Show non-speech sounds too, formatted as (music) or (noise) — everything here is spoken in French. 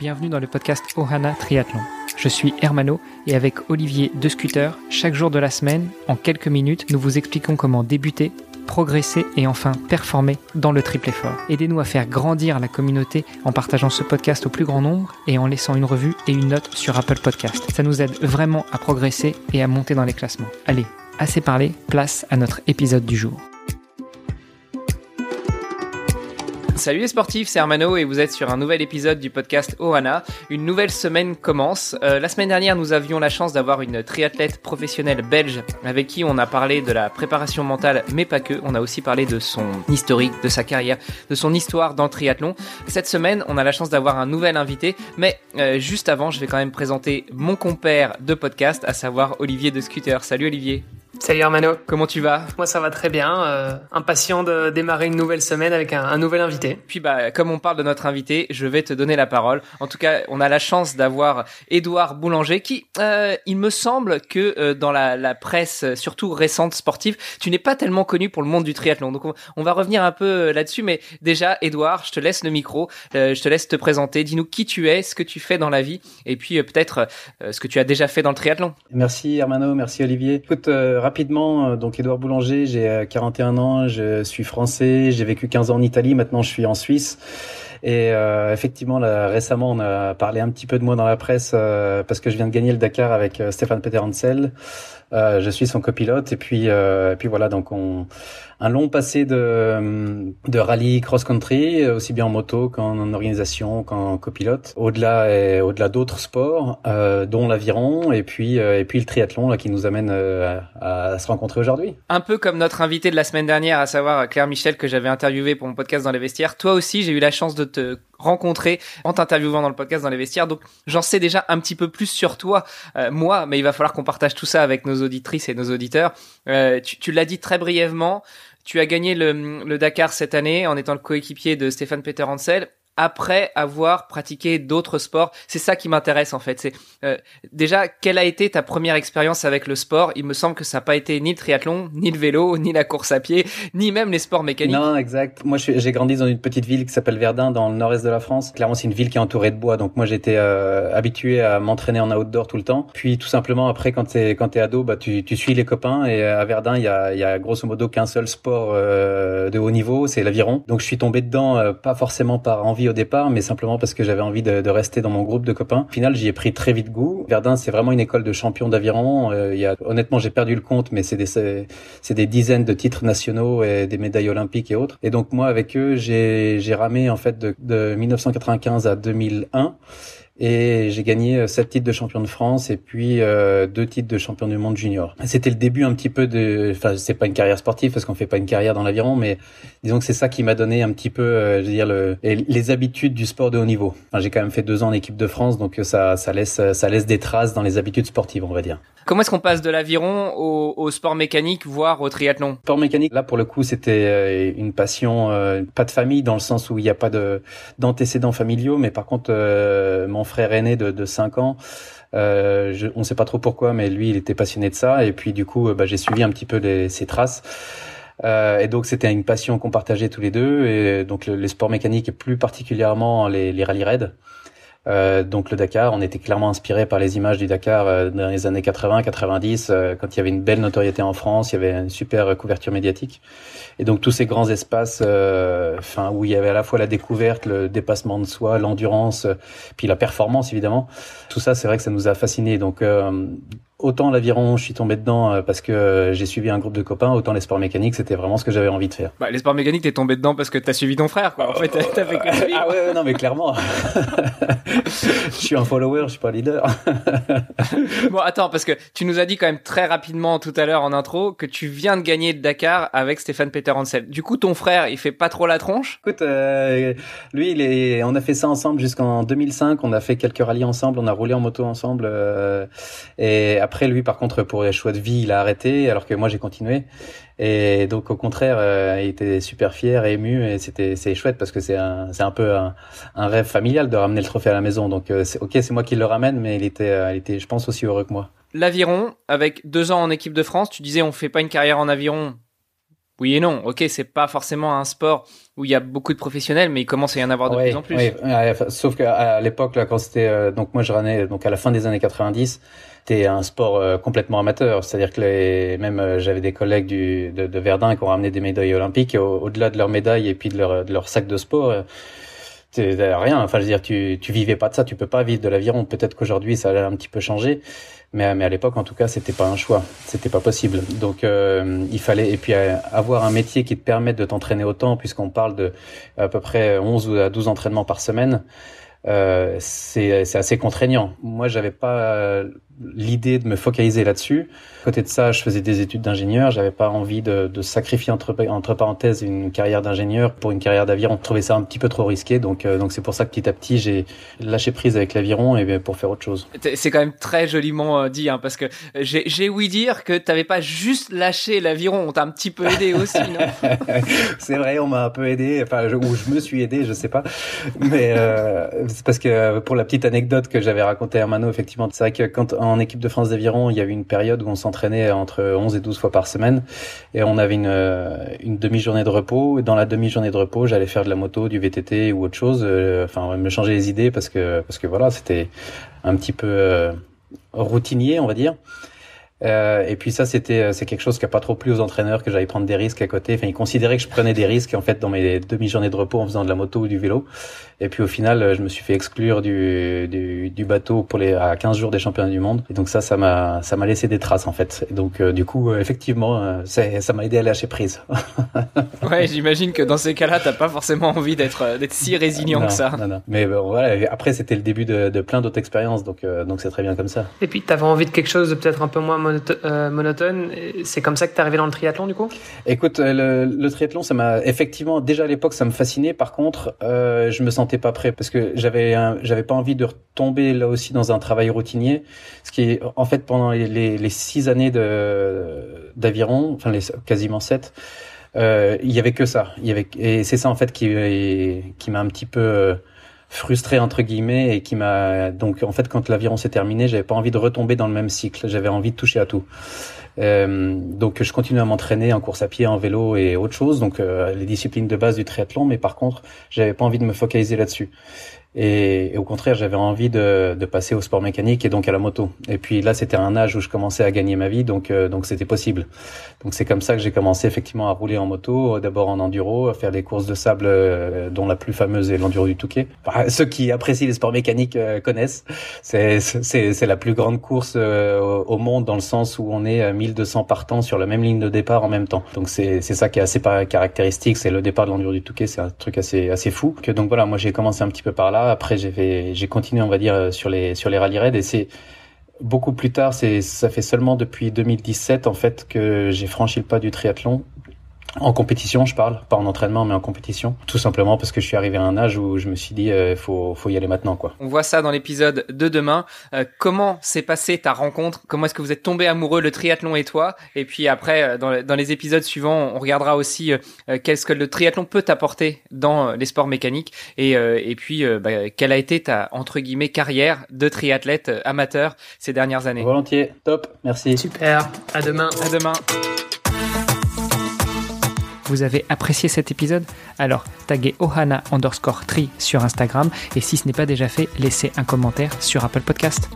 bienvenue dans le podcast Ohana Triathlon. Je suis Hermano et avec Olivier de Scooter, chaque jour de la semaine, en quelques minutes, nous vous expliquons comment débuter, progresser et enfin performer dans le triple effort. Aidez-nous à faire grandir la communauté en partageant ce podcast au plus grand nombre et en laissant une revue et une note sur Apple Podcast. Ça nous aide vraiment à progresser et à monter dans les classements. Allez, assez parlé, place à notre épisode du jour. Salut les sportifs, c'est Armano et vous êtes sur un nouvel épisode du podcast Ohana. Une nouvelle semaine commence. Euh, la semaine dernière, nous avions la chance d'avoir une triathlète professionnelle belge avec qui on a parlé de la préparation mentale, mais pas que. On a aussi parlé de son historique, de sa carrière, de son histoire dans le triathlon. Cette semaine, on a la chance d'avoir un nouvel invité, mais euh, juste avant, je vais quand même présenter mon compère de podcast, à savoir Olivier de Scooter. Salut Olivier. Salut Armano. Comment tu vas? Moi ça va très bien. Euh, impatient de démarrer une nouvelle semaine avec un, un, nouvel invité. Puis bah comme on parle de notre invité, je vais te donner la parole. En tout cas, on a la chance d'avoir Édouard Boulanger qui, euh, il me semble que euh, dans la, la, presse, surtout récente sportive, tu n'es pas tellement connu pour le monde du triathlon. Donc on, on va revenir un peu là-dessus. Mais déjà, Édouard, je te laisse le micro. Euh, je te laisse te présenter. Dis-nous qui tu es, ce que tu fais dans la vie, et puis peut-être ce que tu as déjà fait dans le triathlon. Merci Hermano, merci Olivier. Écoute, rapidement, donc Édouard Boulanger, j'ai 41 ans, je suis français, j'ai vécu 15 ans en Italie, maintenant je suis en Suisse. Et euh, effectivement, là, récemment, on a parlé un petit peu de moi dans la presse euh, parce que je viens de gagner le Dakar avec euh, Stéphane Peter Hansel. Je suis son copilote et puis et puis voilà donc on un long passé de de rallye cross country aussi bien en moto qu'en organisation qu'en copilote au-delà et au-delà d'autres sports dont l'aviron et puis et puis le triathlon là qui nous amène à, à se rencontrer aujourd'hui. Un peu comme notre invité de la semaine dernière à savoir Claire Michel que j'avais interviewé pour mon podcast dans les vestiaires. Toi aussi, j'ai eu la chance de te rencontrer en t'interviewant dans le podcast dans les vestiaires. Donc j'en sais déjà un petit peu plus sur toi, euh, moi, mais il va falloir qu'on partage tout ça avec nos auditrices et nos auditeurs. Euh, tu, tu l'as dit très brièvement, tu as gagné le, le Dakar cette année en étant le coéquipier de Stéphane Peter Hansel après avoir pratiqué d'autres sports. C'est ça qui m'intéresse en fait. C'est euh, déjà quelle a été ta première expérience avec le sport? Il me semble que ça n'a pas été ni le triathlon, ni le vélo, ni la course à pied, ni même les sports mécaniques. Non, exact. Moi, j'ai grandi dans une petite ville qui s'appelle Verdun, dans le nord-est de la France. Clairement, c'est une ville qui est entourée de bois, donc moi j'étais euh, habitué à m'entraîner en outdoor tout le temps. Puis tout simplement après, quand t'es quand t'es ado, bah tu, tu suis les copains et à Verdun, il y a, y a grosso modo qu'un seul sport euh, de haut niveau, c'est l'aviron. Donc je suis tombé dedans, euh, pas forcément par envie au départ, mais simplement parce que j'avais envie de, rester dans mon groupe de copains. Au final, j'y ai pris très vite goût. Verdun, c'est vraiment une école de champions d'aviron. Euh, y a, honnêtement, j'ai perdu le compte, mais c'est des, c'est des dizaines de titres nationaux et des médailles olympiques et autres. Et donc moi, avec eux, j'ai, j'ai ramé en fait de, de 1995 à 2001 et j'ai gagné sept titres de champion de France et puis euh, deux titres de champion du monde junior. C'était le début un petit peu de, enfin c'est pas une carrière sportive parce qu'on fait pas une carrière dans l'aviron, mais disons que c'est ça qui m'a donné un petit peu, euh, je veux dire le, les habitudes du sport de haut niveau. Enfin, j'ai quand même fait deux ans en équipe de France, donc ça ça laisse ça laisse des traces dans les habitudes sportives, on va dire. Comment est-ce qu'on passe de l'aviron au, au, sport mécanique, voire au triathlon? Sport mécanique, là pour le coup, c'était une passion, euh, pas de famille dans le sens où il n'y a pas de d'antécédents familiaux, mais par contre, euh, frère aîné de, de 5 ans, euh, on ne sait pas trop pourquoi, mais lui, il était passionné de ça, et puis du coup, bah, j'ai suivi un petit peu les, ses traces. Euh, et donc c'était une passion qu'on partageait tous les deux, et donc le, les sports mécaniques et plus particulièrement les, les rallyes raids. Euh, donc le Dakar, on était clairement inspiré par les images du Dakar euh, dans les années 80-90, euh, quand il y avait une belle notoriété en France, il y avait une super couverture médiatique. Et donc tous ces grands espaces, euh, enfin où il y avait à la fois la découverte, le dépassement de soi, l'endurance, puis la performance évidemment. Tout ça, c'est vrai que ça nous a fascinés. Donc autant l'aviron, je suis tombé dedans parce que j'ai suivi un groupe de copains, autant les sports mécaniques, c'était vraiment ce que j'avais envie de faire. Bah, les sports mécaniques, t'es tombé dedans parce que t'as suivi ton frère, quoi. En fait, t'as fait que Ah ouais, ouais, non, mais clairement. (laughs) je suis un follower, je suis pas leader. (laughs) bon, attends, parce que tu nous as dit quand même très rapidement tout à l'heure en intro que tu viens de gagner le Dakar avec Stéphane Peter Hansel. Du coup, ton frère, il fait pas trop la tronche? Écoute, euh, lui, il est, on a fait ça ensemble jusqu'en 2005. On a fait quelques rallyes ensemble, on a roulé en moto ensemble. Euh, et après, lui, par contre, pour les choix de vie, il a arrêté, alors que moi, j'ai continué. Et donc au contraire, euh, il était super fier ému et c'était c'est chouette parce que c'est un c'est un peu un, un, rêve familial de ramener le trophée à la maison. Donc euh, c'est ok, c'est moi qui le ramène, mais il était euh, il était je pense aussi heureux que moi. L'aviron avec deux ans en équipe de France, tu disais on fait pas une carrière en aviron Oui et non. Ok, c'est pas forcément un sport où il y a beaucoup de professionnels, mais il commence à y en avoir de plus en plus. Oui. Sauf qu'à l'époque, là, quand c'était euh, donc moi je renais donc à la fin des années 90, c'était un sport euh, complètement amateur. C'est-à-dire que les, même euh, j'avais des collègues du, de, de, Verdun qui ont ramené des médailles olympiques. Au-delà de leurs médailles et puis de leur, de leur sac de sport, rien. Enfin, je veux dire, tu, tu vivais pas de ça. Tu peux pas vivre de l'aviron. Peut-être qu'aujourd'hui, ça a un petit peu changé. Mais, mais à l'époque, en tout cas, c'était pas un choix, c'était pas possible. Donc, euh, il fallait et puis euh, avoir un métier qui te permette de t'entraîner autant, puisqu'on parle de à peu près 11 ou 12 entraînements par semaine. Euh, c'est assez contraignant. Moi, j'avais pas l'idée de me focaliser là-dessus. Côté de ça, je faisais des études d'ingénieur. J'avais pas envie de, de, sacrifier entre, entre parenthèses une carrière d'ingénieur pour une carrière d'aviron. Je trouvais ça un petit peu trop risqué. Donc, euh, donc c'est pour ça que petit à petit, j'ai lâché prise avec l'aviron et pour faire autre chose. C'est quand même très joliment euh, dit, hein, parce que j'ai ouï dire que t'avais pas juste lâché l'aviron. On t'a un petit peu aidé aussi, non? (laughs) C'est vrai, on m'a un peu aidé. Enfin, je, ou je me suis aidé, je sais pas. Mais euh, c'est parce que pour la petite anecdote que j'avais racontée à Mano, effectivement, c'est vrai que quand en équipe de France d'aviron, il y avait une période où on s'entraînait entre 11 et 12 fois par semaine et on avait une, euh, une demi-journée de repos. Et dans la demi-journée de repos, j'allais faire de la moto, du VTT ou autre chose. Euh, enfin, me changer les idées parce que parce que voilà, c'était un petit peu euh, routinier, on va dire. Euh, et puis ça, c'était c'est quelque chose qui a pas trop plu aux entraîneurs que j'allais prendre des risques à côté. Enfin, ils considéraient que je prenais des risques en fait dans mes demi-journées de repos en faisant de la moto ou du vélo. Et puis au final, je me suis fait exclure du, du, du, bateau pour les à 15 jours des championnats du monde. Et donc ça, ça m'a ça m'a laissé des traces en fait. Et donc euh, du coup, euh, effectivement, euh, ça m'a aidé à lâcher prise. (laughs) ouais, j'imagine que dans ces cas-là, t'as pas forcément envie d'être d'être si résilient que ça. Non, non. Mais bon, voilà. Après, c'était le début de, de plein d'autres expériences, donc donc c'est très bien comme ça. Et puis, t'avais envie de quelque chose de peut-être un peu moins monotone. C'est comme ça que t'es arrivé dans le triathlon, du coup? Écoute, le, le triathlon, ça m'a effectivement déjà à l'époque, ça me fascinait. Par contre, je me sentais pas prêt parce que j'avais j'avais pas envie de retomber là aussi dans un travail routinier. Ce qui est en fait pendant les, les, six années de d'aviron, enfin les quasiment sept, euh, il y avait que ça. Il y avait et c'est ça en fait qui qui m'a un petit peu euh, frustré entre guillemets et qui m'a donc en fait quand l'aviron s'est terminé, j'avais pas envie de retomber dans le même cycle. J'avais envie de toucher à tout. Euh, donc je continue à m'entraîner en course à pied, en vélo et autre chose, donc euh, les disciplines de base du triathlon, mais par contre, j'avais pas envie de me focaliser là-dessus. Et, au contraire, j'avais envie de, de, passer au sport mécanique et donc à la moto. Et puis là, c'était un âge où je commençais à gagner ma vie, donc euh, donc c'était possible. Donc c'est comme ça que j'ai commencé effectivement à rouler en moto, d'abord en enduro, à faire des courses de sable, euh, dont la plus fameuse est l'enduro du Touquet. (laughs) ceux qui apprécient les sports mécaniques euh, connaissent. C'est c'est la plus grande course au monde dans le sens où on est 1200 partants sur la même ligne de départ en même temps. Donc c'est c'est ça qui est assez caractéristique. C'est le départ de l'enduro du Touquet, c'est un truc assez assez fou. Donc voilà, moi j'ai commencé un petit peu par là après, j'ai continué, on va dire, sur les sur les rallye raids et c'est beaucoup plus tard. C'est ça fait seulement depuis 2017 en fait que j'ai franchi le pas du triathlon en compétition, je parle, pas en entraînement, mais en compétition. Tout simplement parce que je suis arrivé à un âge où je me suis dit, il euh, faut, faut y aller maintenant, quoi. On voit ça dans l'épisode de demain. Euh, comment s'est passée ta rencontre? Comment est-ce que vous êtes tombé amoureux le triathlon et toi? Et puis après, euh, dans, dans, les épisodes suivants, on regardera aussi qu'est-ce que le triathlon peut t'apporter dans les sports mécaniques et, et puis bah, quelle a été ta entre guillemets carrière de triathlète amateur ces dernières années? Volontiers, top, merci. Super. À demain. À demain. Vous avez apprécié cet épisode Alors taguez ohana underscore tri sur Instagram et si ce n'est pas déjà fait, laissez un commentaire sur Apple Podcast.